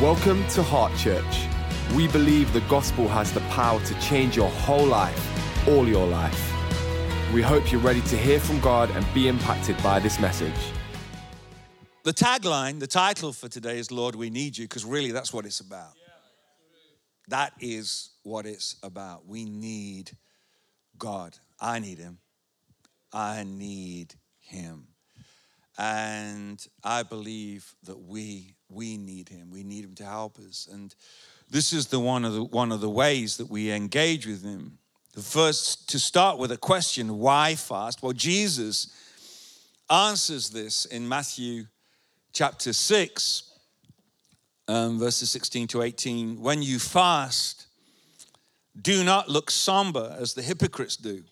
Welcome to Heart Church. We believe the gospel has the power to change your whole life, all your life. We hope you're ready to hear from God and be impacted by this message. The tagline, the title for today is Lord, we need you, because really that's what it's about. That is what it's about. We need God. I need Him. I need Him. And I believe that we we need him. We need him to help us. And this is the one of the one of the ways that we engage with him. The first to start with a question, why fast? Well, Jesus answers this in Matthew chapter 6, um, verses 16 to 18. When you fast, do not look somber as the hypocrites do,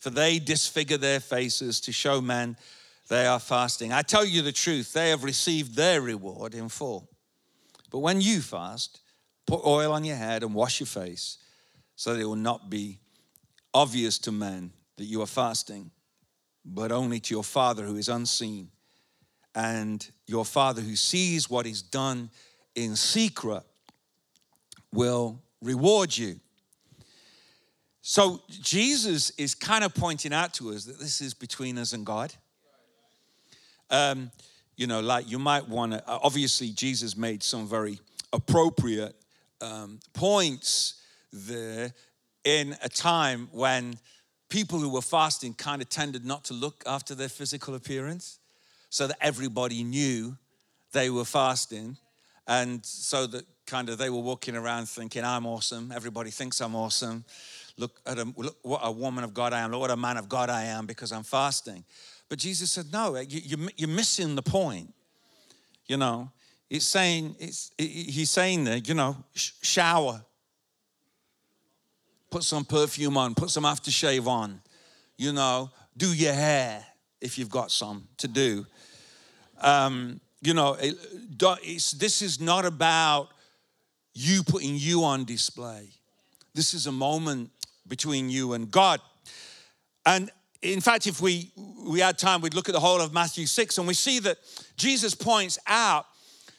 for they disfigure their faces to show men they are fasting. I tell you the truth, they have received their reward in full. But when you fast, put oil on your head and wash your face, so that it will not be obvious to men that you are fasting, but only to your Father who is unseen. And your Father who sees what is done in secret will reward you. So Jesus is kind of pointing out to us that this is between us and God. Um, you know, like you might want to, obviously, Jesus made some very appropriate um, points there in a time when people who were fasting kind of tended not to look after their physical appearance so that everybody knew they were fasting. And so that kind of they were walking around thinking, I'm awesome. Everybody thinks I'm awesome. Look at a, look what a woman of God I am. Look what a man of God I am because I'm fasting. But Jesus said, no, you, you're missing the point. You know, it's saying, it's, he's saying there, you know, shower, put some perfume on, put some aftershave on, you know, do your hair if you've got some to do. Um, you know, it, this is not about you putting you on display. This is a moment between you and God. And in fact, if we, we had time, we'd look at the whole of Matthew 6 and we see that Jesus points out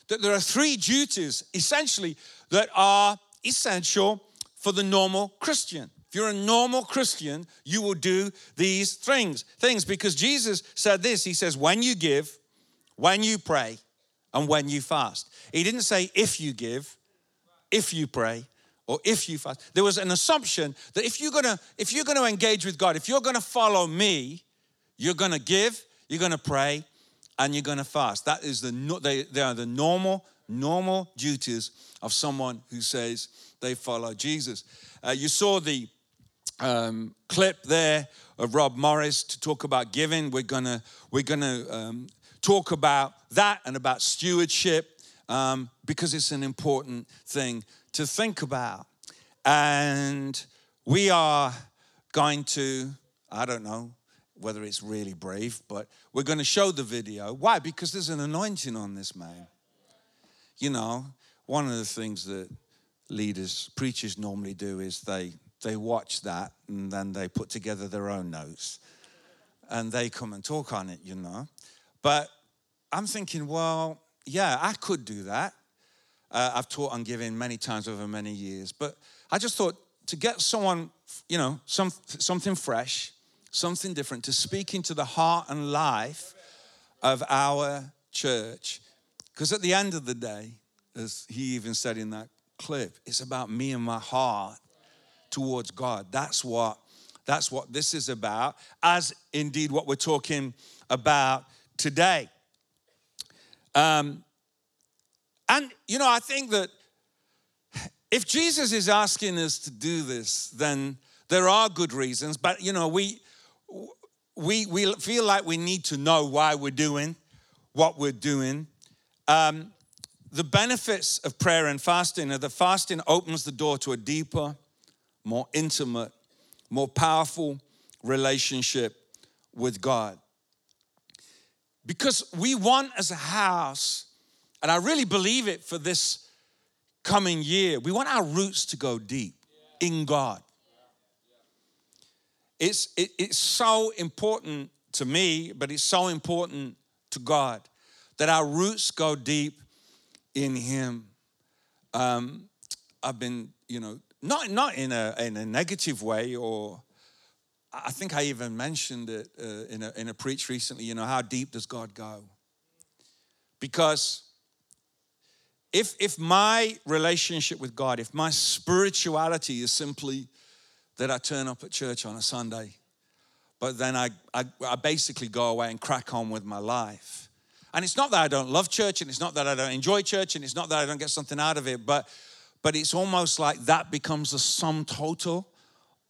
that there are three duties essentially that are essential for the normal Christian. If you're a normal Christian, you will do these things, things because Jesus said this. He says, when you give, when you pray, and when you fast. He didn't say if you give, if you pray, or if you fast there was an assumption that if you're gonna if you're gonna engage with god if you're gonna follow me you're gonna give you're gonna pray and you're gonna fast. That is the they, they are the normal normal duties of someone who says they follow jesus. Uh, you saw the um, clip there of rob morris to talk about giving. We're gonna we're gonna um, talk about that and about stewardship um, because it's an important thing to think about. And we are going to, I don't know whether it's really brave, but we're going to show the video. Why? Because there's an anointing on this man. You know, one of the things that leaders, preachers normally do is they they watch that and then they put together their own notes and they come and talk on it, you know. But I'm thinking, well, yeah, I could do that. Uh, I've taught on giving many times over many years, but I just thought to get someone, you know, some, something fresh, something different, to speak into the heart and life of our church. Because at the end of the day, as he even said in that clip, it's about me and my heart towards God. That's what that's what this is about, as indeed what we're talking about today. Um, and, you know, I think that if Jesus is asking us to do this, then there are good reasons, but, you know, we, we, we feel like we need to know why we're doing what we're doing. Um, the benefits of prayer and fasting are fasting opens the door to a deeper, more intimate, more powerful relationship with God. Because we want as a house and I really believe it for this coming year. We want our roots to go deep in God. It's, it, it's so important to me, but it's so important to God that our roots go deep in Him. um, I've been, you know, not not in a in a negative way, or I think I even mentioned it uh, in a in a preach recently. You know, how deep does God go? Because if if my relationship with God, if my spirituality is simply that I turn up at church on a Sunday, but then I, I, I basically go away and crack on with my life. And it's not that I don't love church, and it's not that I don't enjoy church, and it's not that I don't get something out of it, but but it's almost like that becomes the sum total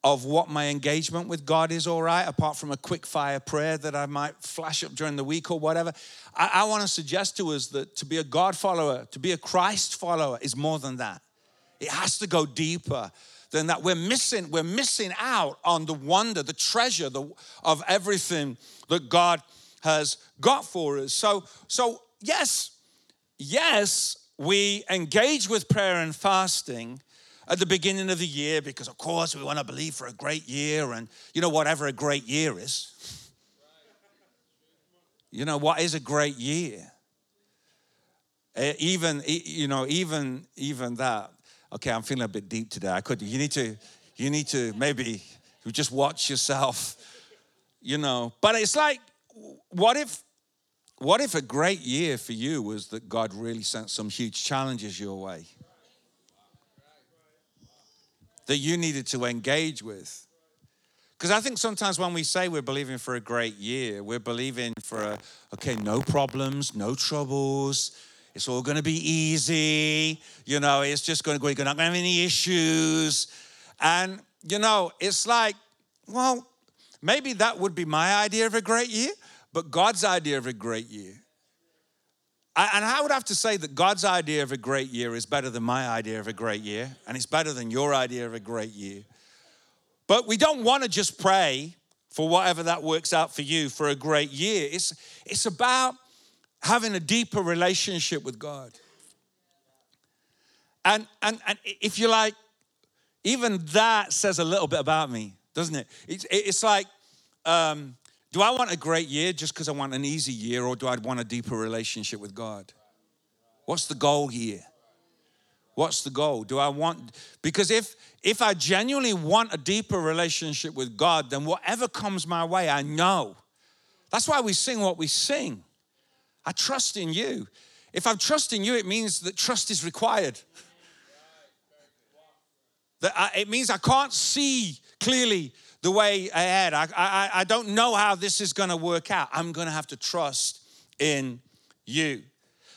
of what my engagement with God is, all right, apart from a quick fire prayer that I might flash up during the week or whatever. I, I want to suggest to us that to be a God follower, to be a Christ follower, is more than that. It has to go deeper than that. We're missing, we're missing out on the wonder, the treasure the, of everything that God has got for us. So, so yes, yes, we engage with prayer and fasting at the beginning of the year because, of course, we want to believe for a great year and, you know, whatever a great year is. You know, what is a great year? Uh, even, you know, even, even that. Okay, I'm feeling a bit deep today. I could, you need to, you need to maybe just watch yourself, you know. But it's like, what if, what if a great year for you was that God really sent some huge challenges your way? That you needed to engage with. Because I think sometimes when we say we're believing for a great year, we're believing for a, okay, no problems, no troubles. It's all going to be easy. You know, it's just going to go, you're not going to have any issues. And, you know, it's like, well, maybe that would be my idea of a great year, but God's idea of a great year and I would have to say that God's idea of a great year is better than my idea of a great year, and it's better than your idea of a great year. But we don't want to just pray for whatever that works out for you for a great year. It's, it's about having a deeper relationship with God. And, and, and if you like, even that says a little bit about me, doesn't it? It's, it's like, um, do I want a great year just because I want an easy year, or do I want a deeper relationship with God? What's the goal here? What's the goal? Do I want because if if I genuinely want a deeper relationship with God, then whatever comes my way, I know. That's why we sing what we sing. I trust in you. If I'm trusting you, it means that trust is required. That I, it means I can't see clearly the way ahead. I, I, I don't know how this is going to work out. I'm going to have to trust in you.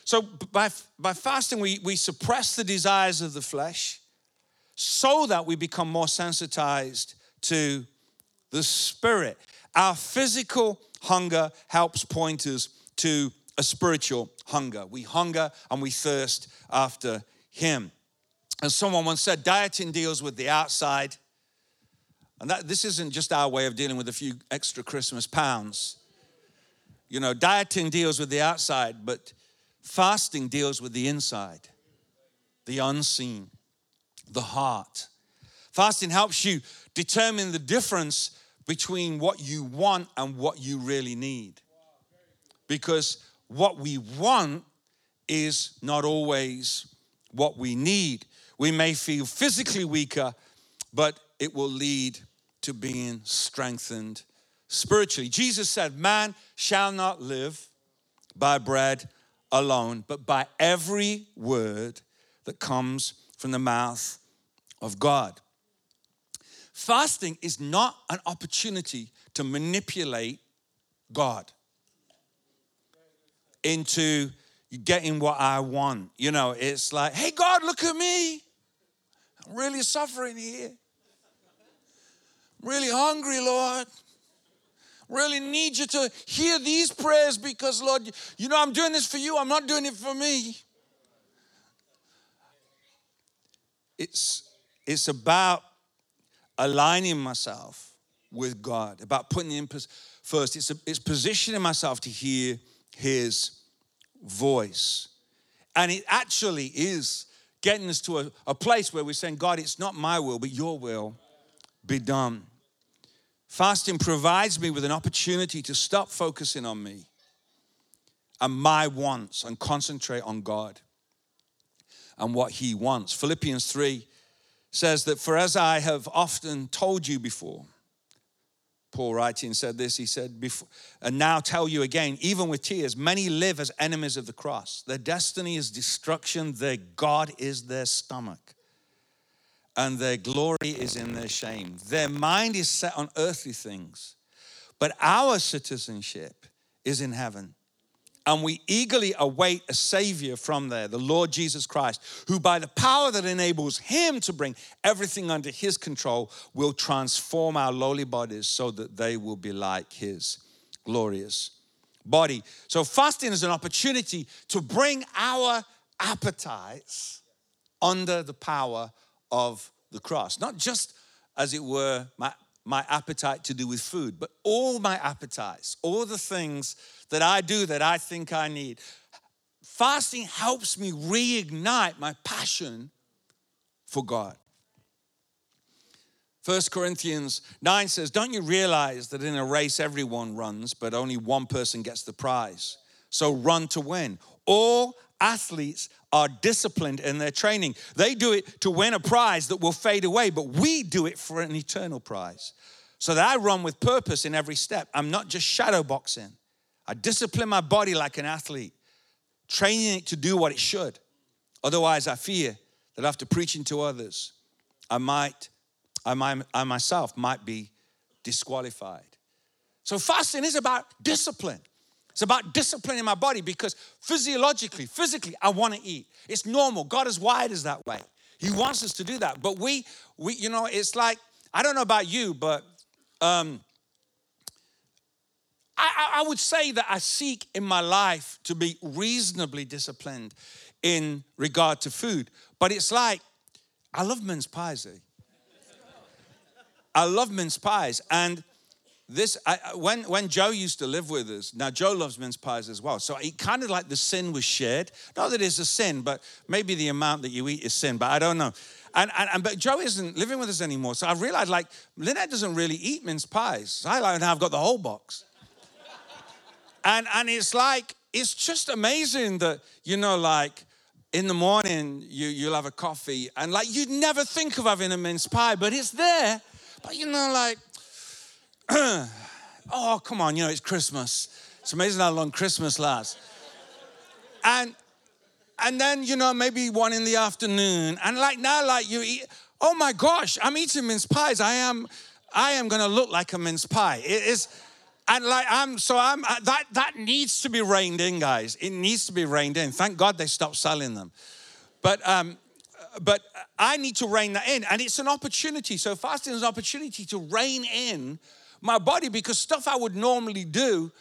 So by, by fasting, we, we suppress the desires of the flesh so that we become more sensitized to the spirit. Our physical hunger helps point us to a spiritual hunger. We hunger and we thirst after Him. And someone once said, dieting deals with the outside, and that, this isn't just our way of dealing with a few extra Christmas pounds. You know, dieting deals with the outside, but fasting deals with the inside, the unseen, the heart. Fasting helps you determine the difference between what you want and what you really need. Because what we want is not always what we need. We may feel physically weaker, but it will lead to being strengthened spiritually. Jesus said, Man shall not live by bread alone, but by every word that comes from the mouth of God. Fasting is not an opportunity to manipulate God into getting what I want. You know, it's like, hey, God, look at me. I'm really suffering here really hungry, Lord. Really need you to hear these prayers because, Lord, you know, I'm doing this for you, I'm not doing it for me. It's, it's about aligning myself with God, about putting Him first. It's, a, it's positioning myself to hear His voice. And it actually is getting us to a, a place where we're saying, God, it's not my will, but your will be done. Fasting provides me with an opportunity to stop focusing on me and my wants and concentrate on God. and what He wants. Philippians 3 says that, For as I have often told you before, Paul writing said this, he said, before, and now tell you again, even with tears, many live as enemies of the cross. Their destiny is destruction, their God is their stomach, and their glory is in their shame. Their mind is set on earthly things, but our citizenship is in heaven and we eagerly await a Savior from there, the Lord Jesus Christ, who by the power that enables Him to bring everything under His control will transform our lowly bodies so that they will be like His glorious body. So, fasting is an opportunity to bring our appetites under the power of the cross, not just as it were, my, my appetite to do with food, but all my appetites, all the things that I do that I think I need. Fasting helps me reignite my passion for God. 1 Corinthians 9 says, Don't you realize that in a race everyone runs, but only one person gets the prize? So run to win. All athletes are disciplined in their training. They do it to win a prize that will fade away, but we do it for an eternal prize. So that I run with purpose in every step. I'm not just shadow boxing. I discipline my body like an athlete, training it to do what it should. Otherwise, I fear that after preaching to others, I might, I, might, I myself might be disqualified. So, fasting is about discipline. It's about disciplining my body because physiologically, physically, I want to eat. It's normal. God has wired us that way. He wants us to do that. But we, we, you know, it's like, I don't know about you, but um, I, I would say that I seek in my life to be reasonably disciplined in regard to food. But it's like, I love mince pies. Eh? I love mince pies. And this, I, when, when Joe used to live with us, now Joe loves mince pies as well. So it kind of like the sin was shared. Not that it's a sin, but maybe the amount that you eat is sin, but I don't know. And, and, and but Joe isn't living with us anymore. So I've realized like Lynette doesn't really eat mince pies. I like now I've got the whole box. And, and it's like, it's just amazing that, you know, like in the morning you, you'll have a coffee and like you'd never think of having a mince pie, but it's there. But you know, like, oh, come on, you know, it's Christmas. It's amazing how long Christmas lasts. And and then, you know, maybe one in the afternoon. And like now, like you eat, oh my gosh, I'm eating mince pies. I am, I am gonna look like a mince pie. It is and like I'm, so I'm uh, that that needs to be reined in, guys. It needs to be reined in. Thank God they stopped selling them. But um, but I need to rein that in, and it's an opportunity. So fasting is an opportunity to rein in my body because stuff I would normally do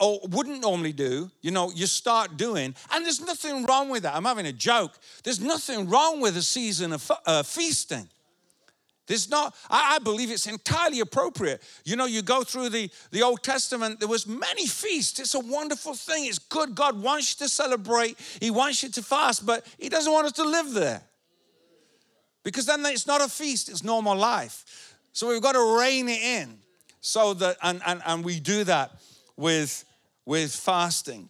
or wouldn't normally do, you know, you start doing, and there's nothing wrong with that. I'm having a joke. There's nothing wrong with a season of uh, feasting. There's not, I, I believe it's entirely appropriate. You know, you go through the, the Old Testament, there was many feasts. It's a wonderful thing. It's good. God wants you to celebrate. He wants you to fast, but He doesn't want us to live there. Because then it's not a feast, it's normal life. So we've got to rein it in. So that, and, and, and we do that with, with fasting.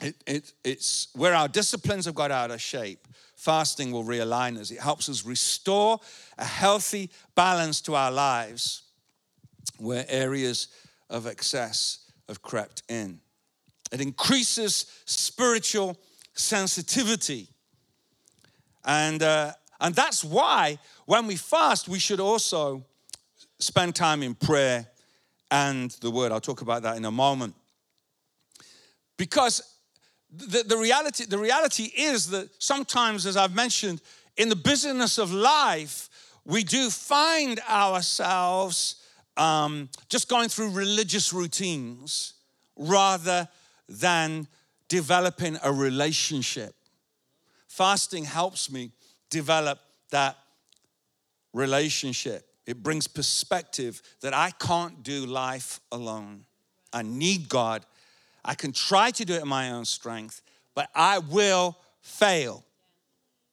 It, it, it's where our disciplines have got out of shape fasting will realign us. It helps us restore a healthy balance to our lives where areas of excess have crept in. It increases spiritual sensitivity. And, uh, and that's why when we fast, we should also spend time in prayer and the word. I'll talk about that in a moment. Because the, the, reality, the reality is that sometimes, as I've mentioned, in the busyness of life, we do find ourselves um, just going through religious routines rather than developing a relationship. Fasting helps me develop that relationship. It brings perspective that I can't do life alone. I need God I can try to do it in my own strength, but I will fail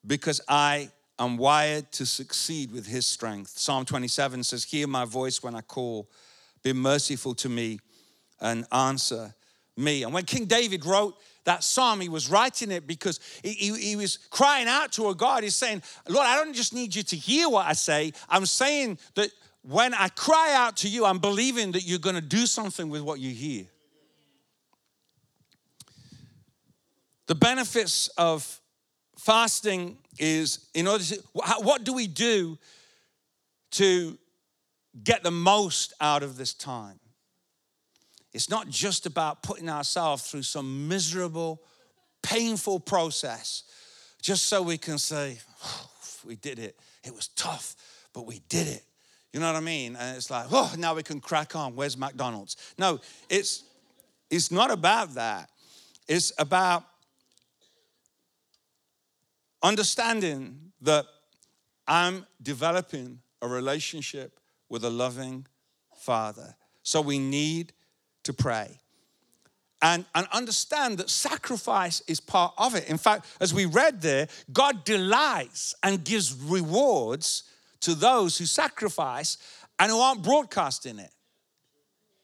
because I am wired to succeed with His strength. Psalm 27 says, Hear my voice when I call, be merciful to me and answer me. And when King David wrote that psalm, he was writing it because he, he, was crying out to a God. He's saying, Lord, I don't just need you to hear what I say. I'm saying that when I cry out to you, I'm believing that you're going to do something with what you hear. The benefits of fasting is in order to, what do we do to get the most out of this time? It's not just about putting ourselves through some miserable, painful process just so we can say, oh, we did it. It was tough, but we did it. You know what I mean? And it's like, oh, now we can crack on. Where's McDonald's? No, it's it's not about that. It's about understanding that I'm developing a relationship with a loving Father. So we need to pray. And, and understand that sacrifice is part of it. In fact, as we read there, God delights and gives rewards to those who sacrifice and who aren't broadcasting it.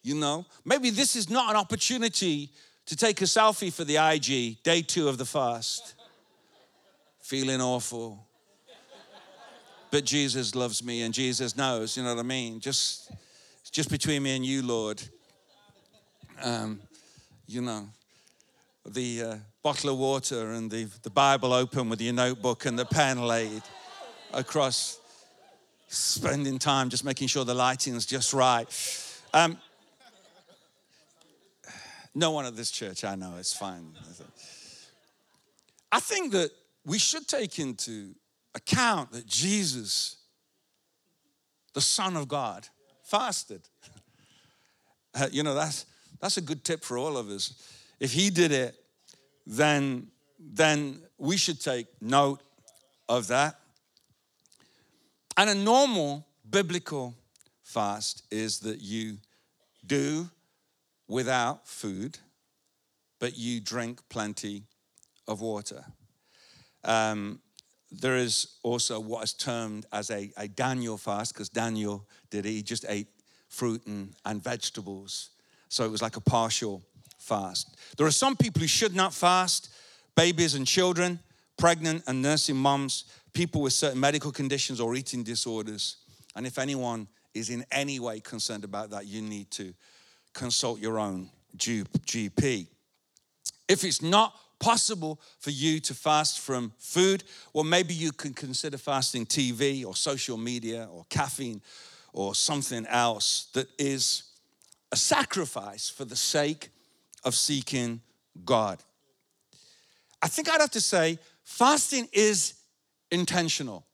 You know, maybe this is not an opportunity to take a selfie for the IG, day two of the fast. Feeling awful. But Jesus loves me and Jesus knows, you know what I mean? Just, just between me and you, Lord um, you know, the uh, bottle of water and the, the Bible open with your notebook and the pen laid across, spending time just making sure the lighting is just right. Um, no one at this church, I know, it's fine. I think that we should take into account that Jesus, the Son of God, fasted. Uh, you know, that's that's a good tip for all of us. If he did it, then, then we should take note of that. And a normal biblical fast is that you do without food, but you drink plenty of water. Um, there is also what is termed as a, a Daniel fast, because Daniel did. He just ate fruit and, and vegetables. So it was like a partial fast. There are some people who should not fast babies and children, pregnant and nursing moms, people with certain medical conditions or eating disorders. And if anyone is in any way concerned about that, you need to consult your own GP. If it's not possible for you to fast from food, well, maybe you can consider fasting TV or social media or caffeine or something else that is a sacrifice for the sake of seeking God. I think I'd have to say fasting is intentional.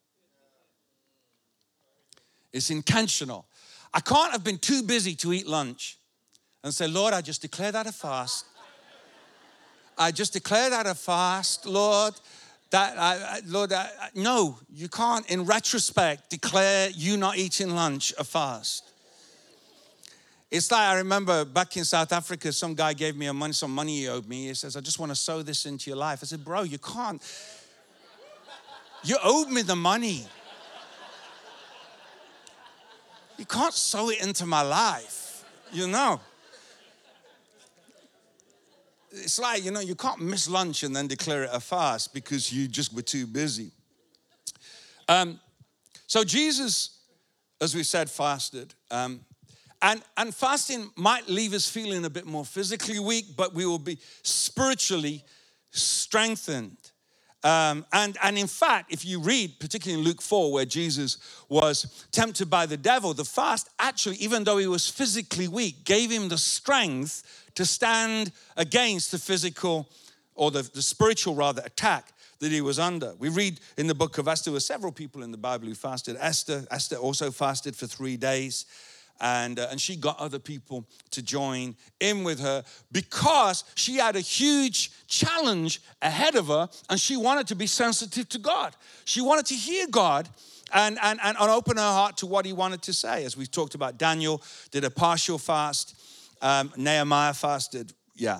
It's intentional. I can't have been too busy to eat lunch and say, Lord, I just declare that a fast. I just declare that a fast, Lord. That I, Lord, I, no, you can't. In retrospect, declare you not eating lunch a fast. It's like I remember back in South Africa, some guy gave me a money, some money he owed me. He says, I just want to sow this into your life. I said, Bro, you can't. You owed me the money. You can't sow it into my life, you know. It's like, you know, you can't miss lunch and then declare it a fast because you just were too busy. Um, so Jesus, as we said, fasted. Um, and, and fasting might leave us feeling a bit more physically weak, but we will be spiritually strengthened. Um, and, and in fact, if you read, particularly in Luke 4, where Jesus was tempted by the devil, the fast actually, even though he was physically weak, gave him the strength to stand against the physical or the, the spiritual, rather, attack that he was under. We read in the book of Esther, there were several people in the Bible who fasted. Esther, Esther also fasted for three days and, uh, and she got other people to join in with her because she had a huge challenge ahead of her and she wanted to be sensitive to God. She wanted to hear God and, and, and, open her heart to what he wanted to say. As we talked about, Daniel did a partial fast, um, Nehemiah fasted, yeah.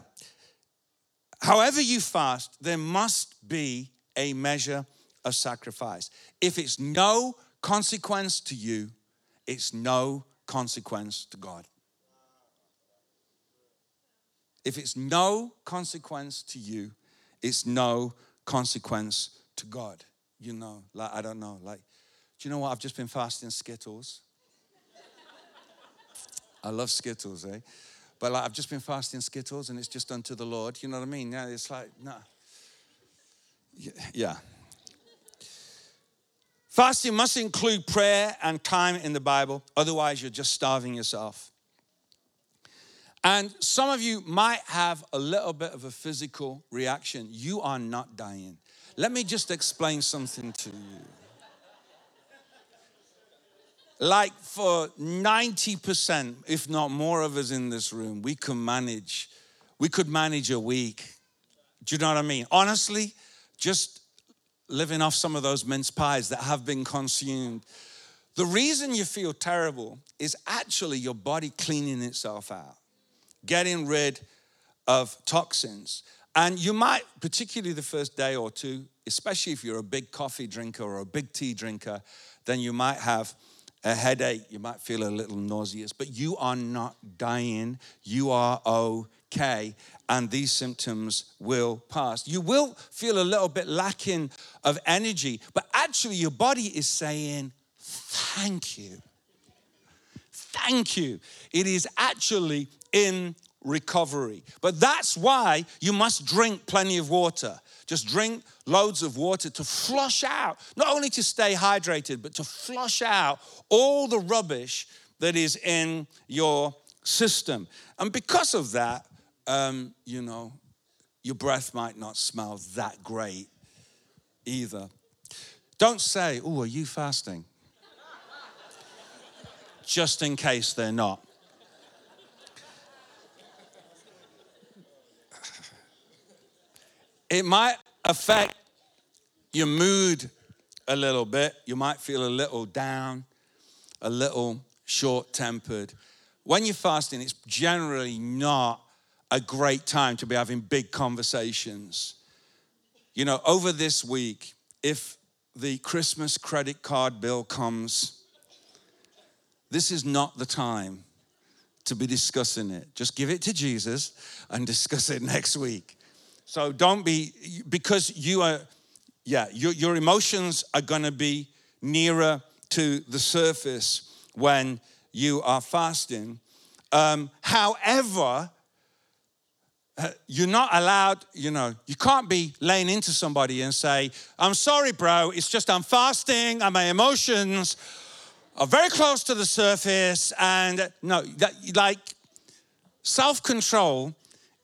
However, you fast, there must be a measure of sacrifice. If it's no consequence to you, it's no consequence to God. If it's no consequence to you, it's no consequence to God. You know, like, I don't know, like, do you know what? I've just been fasting Skittles. I love Skittles, eh? But like, I've just been fasting Skittles and it's just unto the Lord. You know what I mean? Yeah, it's like, no. Yeah. Fasting must include prayer and time in the Bible, otherwise, you're just starving yourself. And some of you might have a little bit of a physical reaction. You are not dying. Let me just explain something to you. Like for 90%, if not more of us in this room, we can manage, we could manage a week. Do you know what I mean? Honestly, just living off some of those mince pies that have been consumed. The reason you feel terrible is actually your body cleaning itself out, getting rid of toxins. And you might, particularly the first day or two, especially if you're a big coffee drinker or a big tea drinker, then you might have a headache, you might feel a little nauseous, but you are not dying. You are okay, and these symptoms will pass. You will feel a little bit lacking of energy, but actually, your body is saying, Thank you. Thank you. It is actually in recovery. But that's why you must drink plenty of water. Just drink loads of water to flush out, not only to stay hydrated, but to flush out all the rubbish that is in your system. And because of that, um, you know, your breath might not smell that great either. Don't say, Oh, are you fasting? Just in case they're not. It might affect your mood a little bit. You might feel a little down, a little short tempered. When you're fasting, it's generally not a great time to be having big conversations. You know, over this week, if the Christmas credit card bill comes, this is not the time to be discussing it. Just give it to Jesus and discuss it next week. So don't be, because you are, yeah, your, your emotions are gonna be nearer to the surface when you are fasting. Um, however, uh, you're not allowed, you know, you can't be laying into somebody and say, I'm sorry, bro, it's just I'm fasting and my emotions are very close to the surface. And no, that, like self control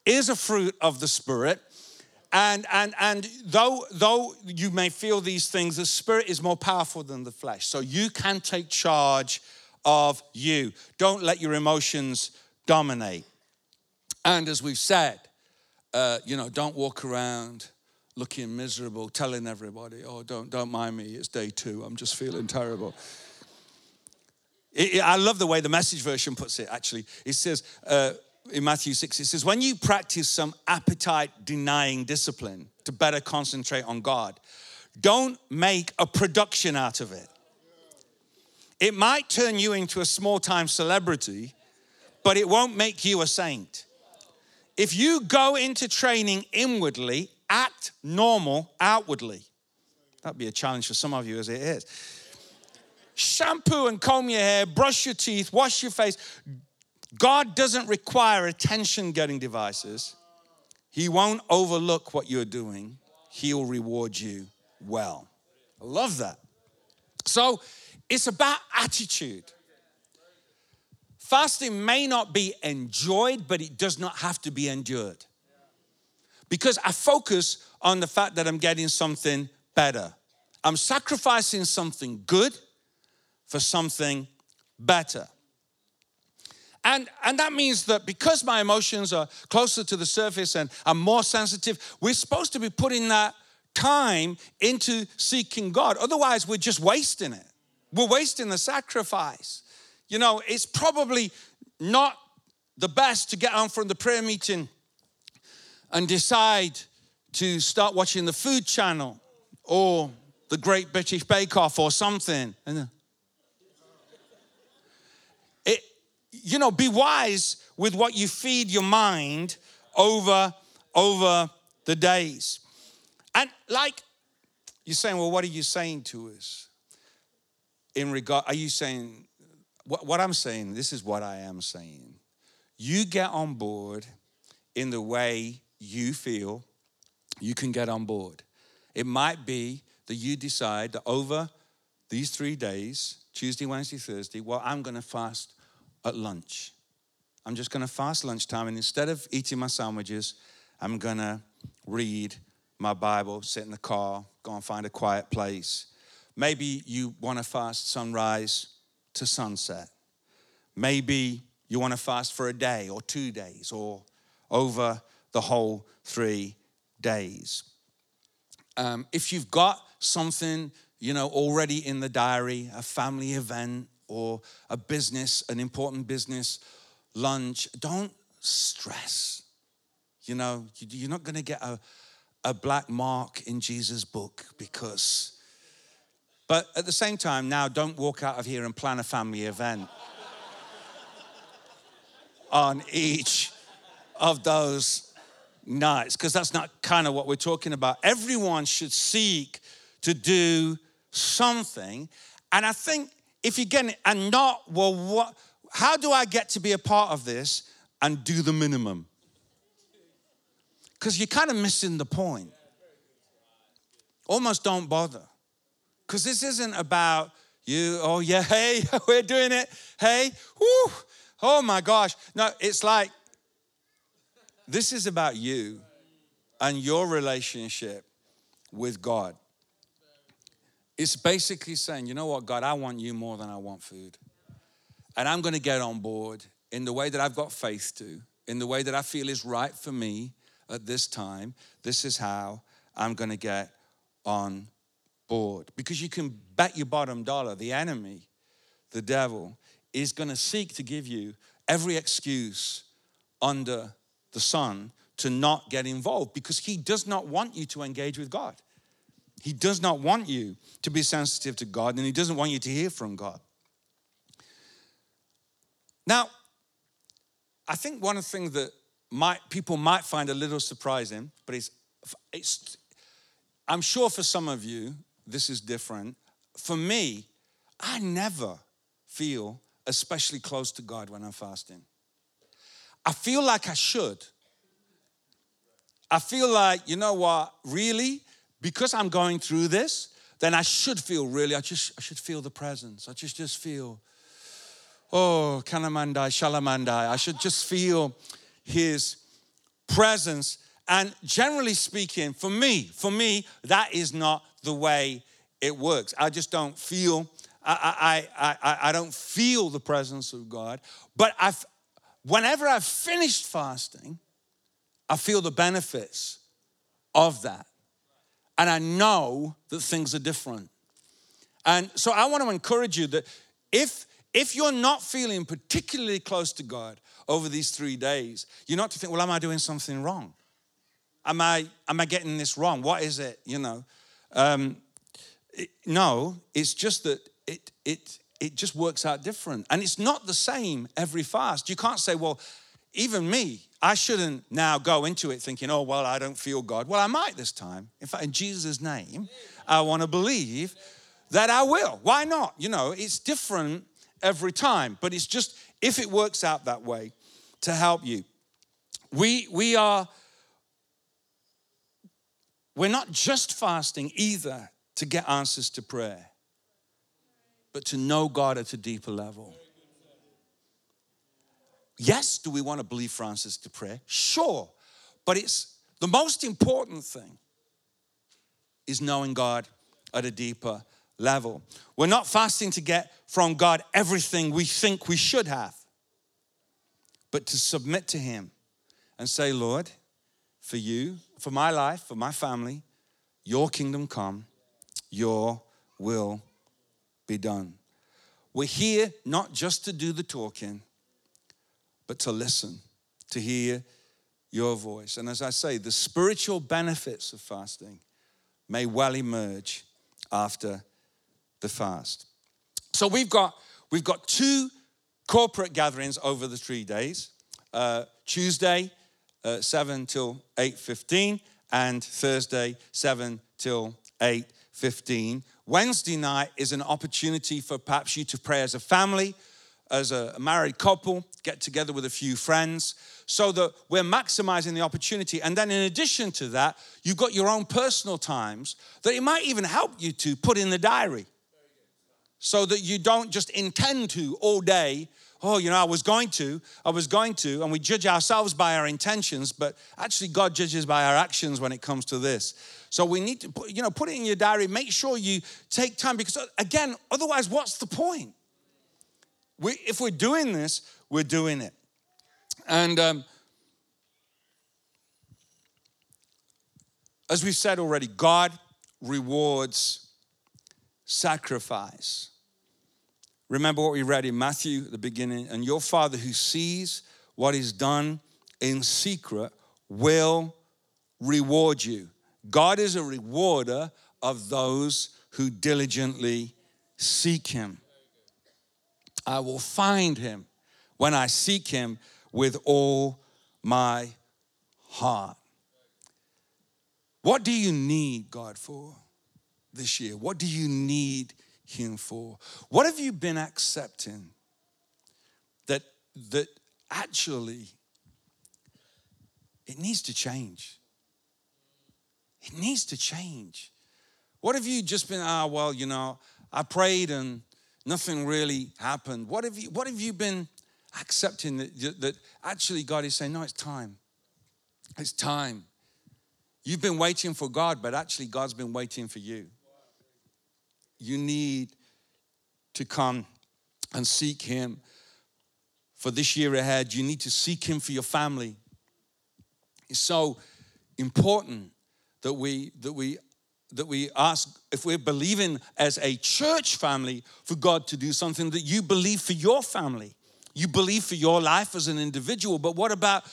is a fruit of the Spirit. And, and, and though, though you may feel these things, the spirit is more powerful than the flesh. So you can take charge of you. Don't let your emotions dominate. And as we've said, uh, you know, don't walk around looking miserable, telling everybody, oh, don't, don't mind me, it's day two, I'm just feeling terrible. It, it, I love the way the message version puts it, actually. It says, uh, in Matthew 6, it says, When you practice some appetite denying discipline to better concentrate on God, don't make a production out of it. It might turn you into a small time celebrity, but it won't make you a saint. If you go into training inwardly, act normal outwardly. That'd be a challenge for some of you as it is. Shampoo and comb your hair, brush your teeth, wash your face. God doesn't require attention getting devices. He won't overlook what you're doing, He'll reward you well. I love that. So it's about attitude. Fasting may not be enjoyed, but it does not have to be endured. Because I focus on the fact that I'm getting something better. I'm sacrificing something good for something better. And, and that means that because my emotions are closer to the surface and I'm more sensitive, we're supposed to be putting that time into seeking God. Otherwise, we're just wasting it. We're wasting the sacrifice. You know, it's probably not the best to get on from the prayer meeting and decide to start watching the food channel or the Great British Bake Off or something. And uh, you know, be wise with what you feed your mind over, over the days. And like you're saying, well, what are you saying to us? In regard, are you saying what, what I'm saying? This is what I am saying. You get on board in the way you feel you can get on board. It might be that you decide that over these three days, Tuesday, Wednesday, Thursday, well, I'm going to fast at lunch. I'm just going to fast lunchtime, and instead of eating my sandwiches, I'm going to read my Bible, sit in the car, go and find a quiet place. Maybe you want to fast sunrise to sunset. Maybe you want to fast for a day or two days or over the whole three days. Um, if you've got something, you know, already in the diary, a family event or a business, an important business lunch, don't stress. You know, you're not going to get a, a black mark in Jesus' book because, but at the same time, now don't walk out of here and plan a family event on each of those nights because that's not kind of what we're talking about. Everyone should seek to do something. And I think if you get it and not, well, what, how do I get to be a part of this and do the minimum? Because you're kind of missing the point. Almost don't bother. Because this isn't about you, oh yeah, hey, we're doing it. Hey, whoo, oh my gosh. No, it's like this is about you and your relationship with God. It's basically saying, you know what, God, I want you more than I want food. And I'm going to get on board in the way that I've got faith to, in the way that I feel is right for me at this time. This is how I'm going to get on board. Because you can bet your bottom dollar, the enemy, the devil, is going to seek to give you every excuse under the sun to not get involved because he does not want you to engage with God. He does not want you to be sensitive to God and he doesn't want you to hear from God. Now, I think one of the things that might, people might find a little surprising, but it's, it's, I'm sure for some of you, this is different. For me, I never feel especially close to God when I'm fasting. I feel like I should. I feel like, you know what, really, because I'm going through this, then I should feel really, I just I should feel the presence. I just just feel, oh, Kanamandai, Shalamandai. I should just feel his presence. And generally speaking, for me, for me, that is not the way it works. I just don't feel, I, I, I, I don't feel the presence of God. But I've, whenever I've finished fasting, I feel the benefits of that. And I know that things are different. And so I want to encourage you that if if you're not feeling particularly close to God over these three days, you're not to think, well, am I doing something wrong? Am I am I getting this wrong? What is it? You know, um, it, no, it's just that it it it just works out different. And it's not the same every fast. You can't say, well, even me, I shouldn't now go into it thinking, oh, well, I don't feel God. Well, I might this time. In fact, in Jesus' name, I want to believe that I will. Why not? You know, it's different every time, but it's just if it works out that way to help you. We, we are, we're not just fasting either to get answers to prayer but to know God at a deeper level. Yes, do we want to believe for answers to prayer? Sure. But it's the most important thing is knowing God at a deeper level. We're not fasting to get from God everything we think we should have, but to submit to Him and say, Lord, for you, for my life, for my family, your kingdom come, your will be done. We're here not just to do the talking, but to listen, to hear your voice. And as I say, the spiritual benefits of fasting may well emerge after the fast. So we've got we've got two corporate gatherings over the three days. Uh, Tuesday uh, 7 till 8.15 and Thursday 7 till 8.15. Wednesday night is an opportunity for perhaps you to pray as a family, as a married couple, get together with a few friends so that we're maximizing the opportunity. And then, in addition to that, you've got your own personal times that it might even help you to put in the diary so that you don't just intend to all day. Oh, you know, I was going to, I was going to, and we judge ourselves by our intentions, but actually, God judges by our actions when it comes to this. So we need to, put, you know, put it in your diary. Make sure you take time because, again, otherwise, what's the point? We, if we're doing this, we're doing it. And um, as we said already, God rewards sacrifice. Remember what we read in Matthew at the beginning, and your Father who sees what is done in secret will reward you. God is a rewarder of those who diligently seek Him. I will find him when I seek him with all my heart. What do you need God for this year? What do you need him for? What have you been accepting that that actually it needs to change? It needs to change. What have you just been, ah, well, you know, I prayed and nothing really happened. What have you, what have you been accepting that, that actually God is saying, no, it's time. It's time. You've been waiting for God, but actually God's been waiting for you. You need to come and seek Him for this year ahead. You need to seek Him for your family. It's so important that we that we that we ask if we're believing as a church family for God to do something that you believe for your family. You believe for your life as an individual, but what about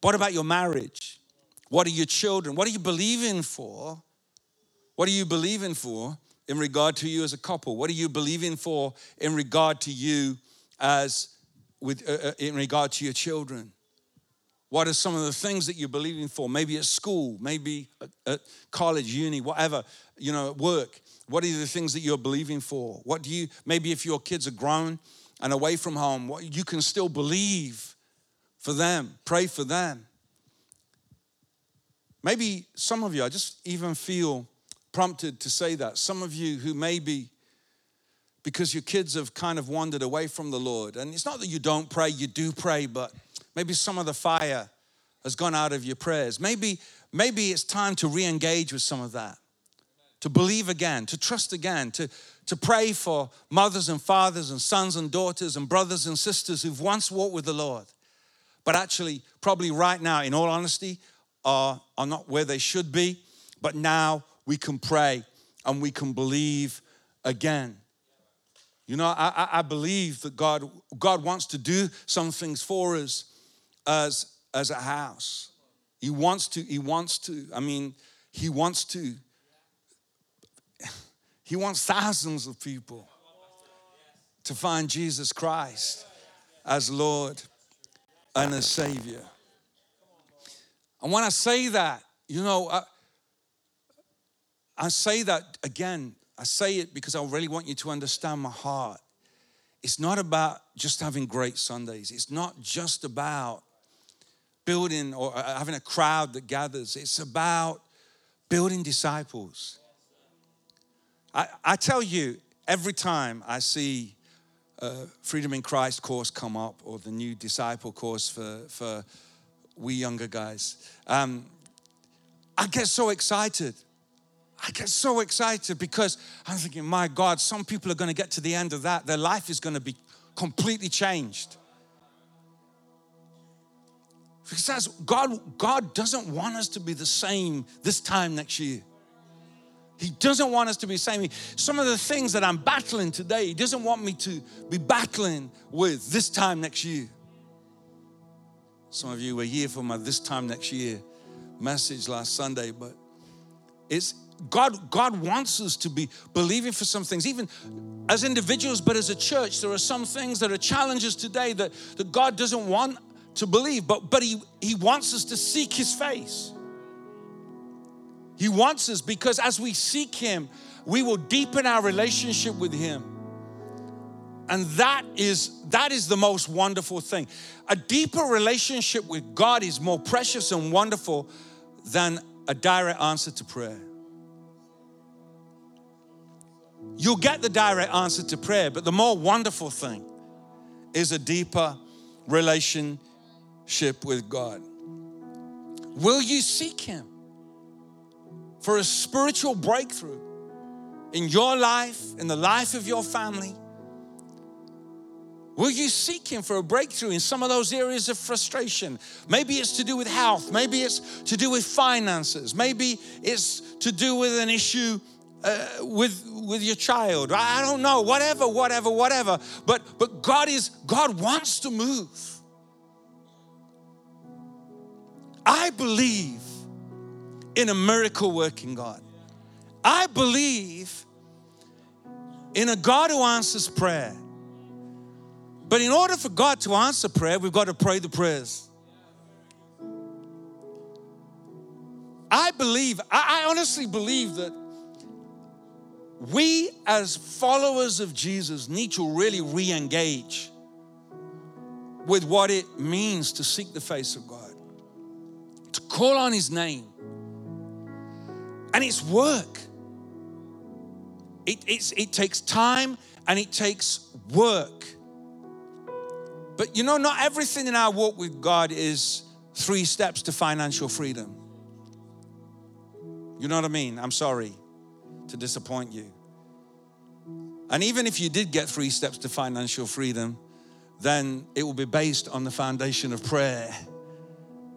what about your marriage? What are your children? What are you believing for? What are you believing for in regard to you as a couple? What are you believing for in regard to you as with uh, uh in regard to your children? What are some of the things that you're believing for? Maybe at school, maybe at, college, uni, whatever, you know, at work. What are the things that you're believing for? What do you, maybe if your kids are grown and away from home, what you can still believe for them, pray for them. Maybe some of you, I just even feel prompted to say that. Some of you who maybe, because your kids have kind of wandered away from the Lord, and it's not that you don't pray, you do pray, but Maybe some of the fire has gone out of your prayers. Maybe, maybe it's time to re engage with some of that, to believe again, to trust again, to, to pray for mothers and fathers and sons and daughters and brothers and sisters who've once walked with the Lord, but actually, probably right now, in all honesty, are, are not where they should be. But now we can pray and we can believe again. You know, I, I believe that God, God wants to do some things for us as, as a house. He wants to, he wants to, I mean, he wants to, he wants thousands of people to find Jesus Christ as Lord and as Savior. And when I say that, you know, I, I say that again, I say it because I really want you to understand my heart. It's not about just having great Sundays. It's not just about building or uh, having a crowd that gathers. It's about building disciples. I, I tell you, every time I see a Freedom in Christ course come up or the new disciple course for, for we younger guys, um, I get so excited. I get so excited because I'm thinking, my God, some people are going to get to the end of that. Their life is going to be completely changed. Because God, God doesn't want us to be the same this time next year. He doesn't want us to be the same. Some of the things that I'm battling today, He doesn't want me to be battling with this time next year. Some of you were here for my this time next year message last Sunday, but it's God, God wants us to be believing for some things, even as individuals, but as a church. There are some things that are challenges today that, that God doesn't want to believe, but, but he, he wants us to seek his face. He wants us because as we seek him, we will deepen our relationship with him. And that is that is the most wonderful thing. A deeper relationship with God is more precious and wonderful than a direct answer to prayer. You'll get the direct answer to prayer, but the more wonderful thing is a deeper relationship with God. Will you seek Him for a spiritual breakthrough in your life, in the life of your family? Will you seek Him for a breakthrough in some of those areas of frustration? Maybe it's to do with health, maybe it's to do with finances, maybe it's to do with an issue uh, with with your child. I don't know, whatever, whatever, whatever. But but God is God wants to move. I believe in a miracle working God. I believe in a God who answers prayer. But in order for God to answer prayer, we've got to pray the prayers. I believe, I honestly believe that we as followers of Jesus need to really re engage with what it means to seek the face of God, to call on His name. And it's work. It, it takes time and it takes work. But you know, not everything in our walk with God is three steps to financial freedom. You know what I mean? I'm sorry to disappoint you. And even if you did get three steps to financial freedom, then it will be based on the foundation of prayer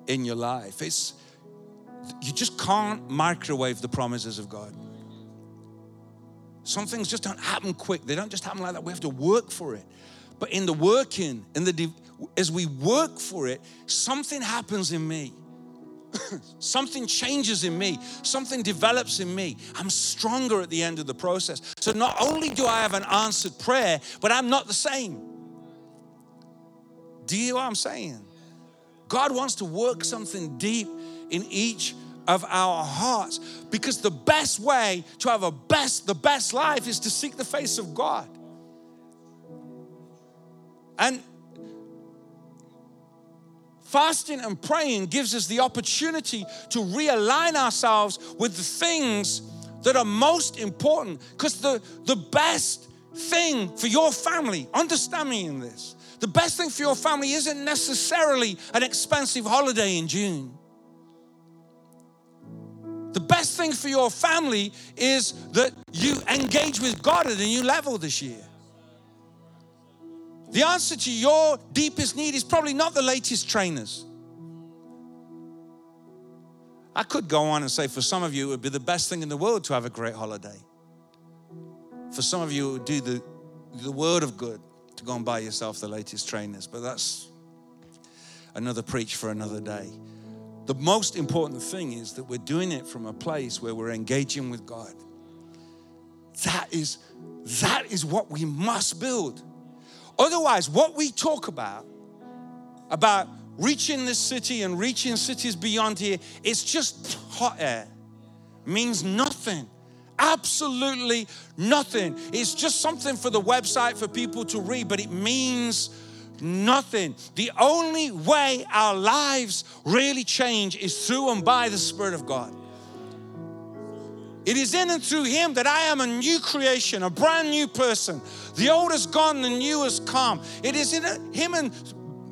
in your life. It's you just can't microwave the promises of God. Some things just don't happen quick. They don't just happen like that. We have to work for it. But in the working, in the as we work for it, something happens in me. something changes in me, something develops in me. I'm stronger at the end of the process. So not only do I have an answered prayer, but I'm not the same. Do you know what I'm saying? God wants to work something deep in each of our hearts because the best way to have a best the best life is to seek the face of God. And fasting and praying gives us the opportunity to realign ourselves with the things that are most important. Because the, the best thing for your family, understand me in this, the best thing for your family isn't necessarily an expensive holiday in June. The best thing for your family is that you engage with God at a new level this year. The answer to your deepest need is probably not the latest trainers. I could go on and say for some of you, it would be the best thing in the world to have a great holiday. For some of you, it would do the, the word of good to go and buy yourself the latest trainers, but that's another preach for another day. The most important thing is that we're doing it from a place where we're engaging with God. That is, that is what we must build. Otherwise, what we talk about, about reaching this city and reaching cities beyond here, it's just hot air. Means nothing. Absolutely nothing. It's just something for the website for people to read, but it means nothing. The only way our lives really change is through and by the Spirit of God. It is in and through Him that I am a new creation, a brand new person. The old is gone, the new has come. It is in Him and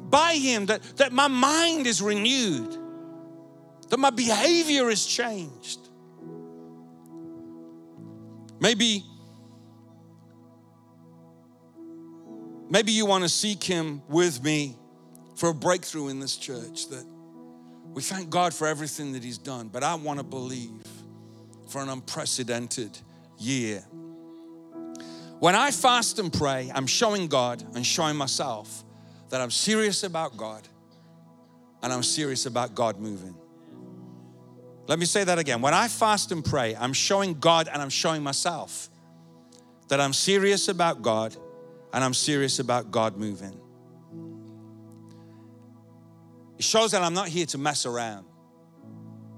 by Him that, that my mind is renewed, that my behavior is changed. Maybe, maybe you want to seek Him with me for a breakthrough in this church. That we thank God for everything that He's done, but I want to believe for an unprecedented year. When I fast and pray, I'm showing God and showing myself that I'm serious about God and I'm serious about God moving. Let me say that again. When I fast and pray, I'm showing God and I'm showing myself that I'm serious about God and I'm serious about God moving. It shows that I'm not here to mess around,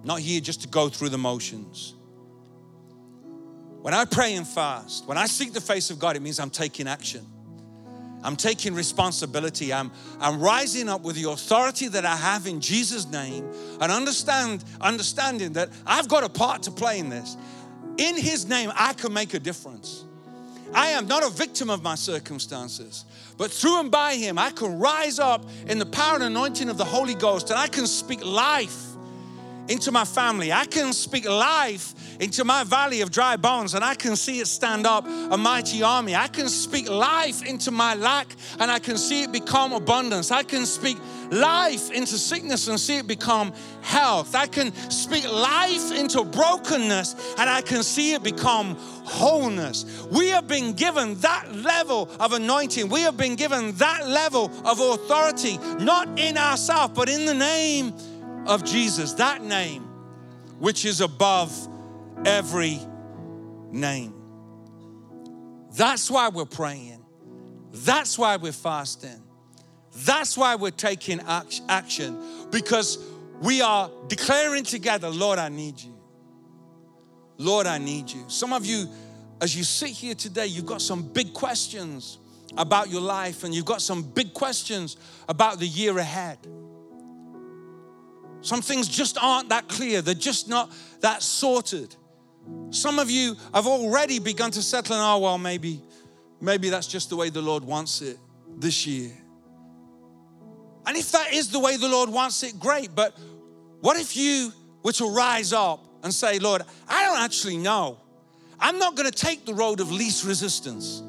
not here just to go through the motions. When I pray and fast, when I seek the face of God, it means I'm taking action. I'm taking responsibility. I'm, I'm rising up with the authority that I have in Jesus' name and understand, understanding that I've got a part to play in this. In His name, I can make a difference. I am not a victim of my circumstances, but through and by Him, I can rise up in the power and anointing of the Holy Ghost and I can speak life into my family. I can speak life into my valley of dry bones and I can see it stand up a mighty army. I can speak life into my lack and I can see it become abundance. I can speak life into sickness and see it become health. I can speak life into brokenness and I can see it become wholeness. We have been given that level of anointing. We have been given that level of authority, not in ourselves, but in the name of Jesus, that name which is above every name. That's why we're praying. That's why we're fasting. That's why we're taking action because we are declaring together, Lord, I need you. Lord, I need you. Some of you, as you sit here today, you've got some big questions about your life and you've got some big questions about the year ahead. Some things just aren't that clear, they're just not that sorted. Some of you have already begun to settle in, oh, ah, well, maybe, maybe that's just the way the Lord wants it this year. And if that is the way the Lord wants it, great. But what if you were to rise up and say, Lord, I don't actually know. I'm not going to take the road of least resistance.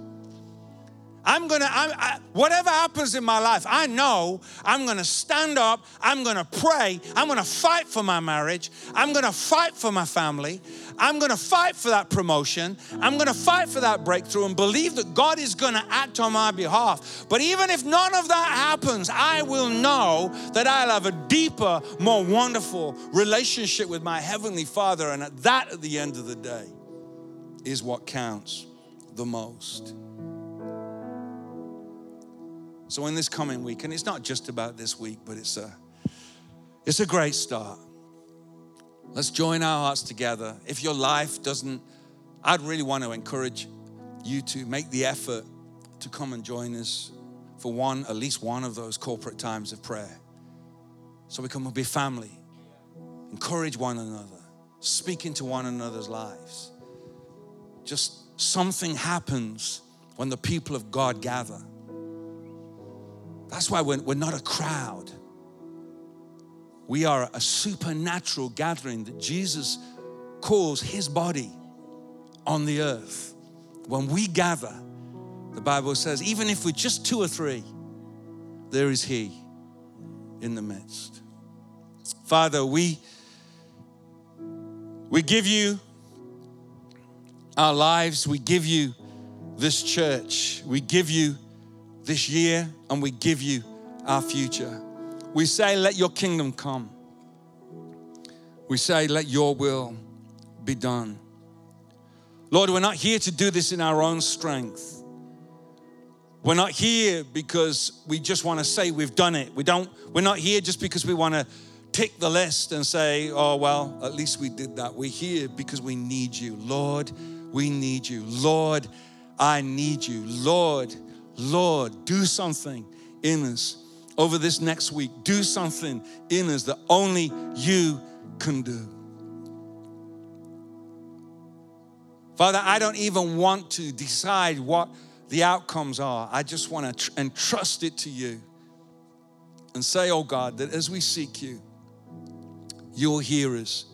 I'm gonna, I'm, I, whatever happens in my life, I know I'm gonna stand up, I'm gonna pray, I'm gonna fight for my marriage, I'm gonna fight for my family, I'm gonna fight for that promotion, I'm gonna fight for that breakthrough and believe that God is gonna act on my behalf. But even if none of that happens, I will know that I'll have a deeper, more wonderful relationship with my Heavenly Father, and that at the end of the day is what counts the most. So in this coming week, and it's not just about this week, but it's a it's a great start. Let's join our hearts together. If your life doesn't, I'd really want to encourage you to make the effort to come and join us for one, at least one of those corporate times of prayer. So we can be family, encourage one another, speak into one another's lives. Just something happens when the people of God gather. That's why we're, we're not a crowd. We are a supernatural gathering that Jesus calls his body on the earth. When we gather, the Bible says, even if we're just two or three, there is he in the midst. Father, we we give you our lives, we give you this church, we give you this year and we give you our future. We say, Let your kingdom come. We say, Let your will be done. Lord, we're not here to do this in our own strength. We're not here because we just want to say we've done it. We don't, we're not here just because we want to tick the list and say, oh, well, at least we did that. We're here because we need you. Lord, we need you. Lord, I need you. Lord, Lord, do something in us over this next week. Do something in us that only you can do. Father, I don't even want to decide what the outcomes are. I just want to tr- entrust it to you and say, oh God, that as we seek you, you'll hear us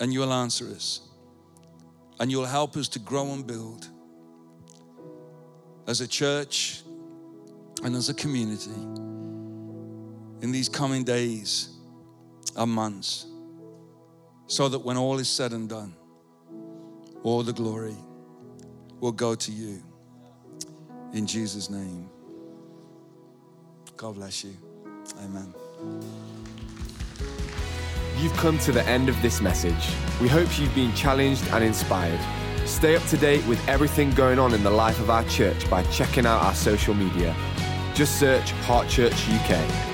and you'll answer us and you'll help us to grow and build as a church and as a community in these coming days and months so that when all is said and done, all the glory will go to you. In Jesus' name. God bless you. Amen. You've come to the end of this message. We hope you've been challenged and inspired. Stay up to date with everything going on in the life of our church by checking out our social media. Just search Heart Church UK.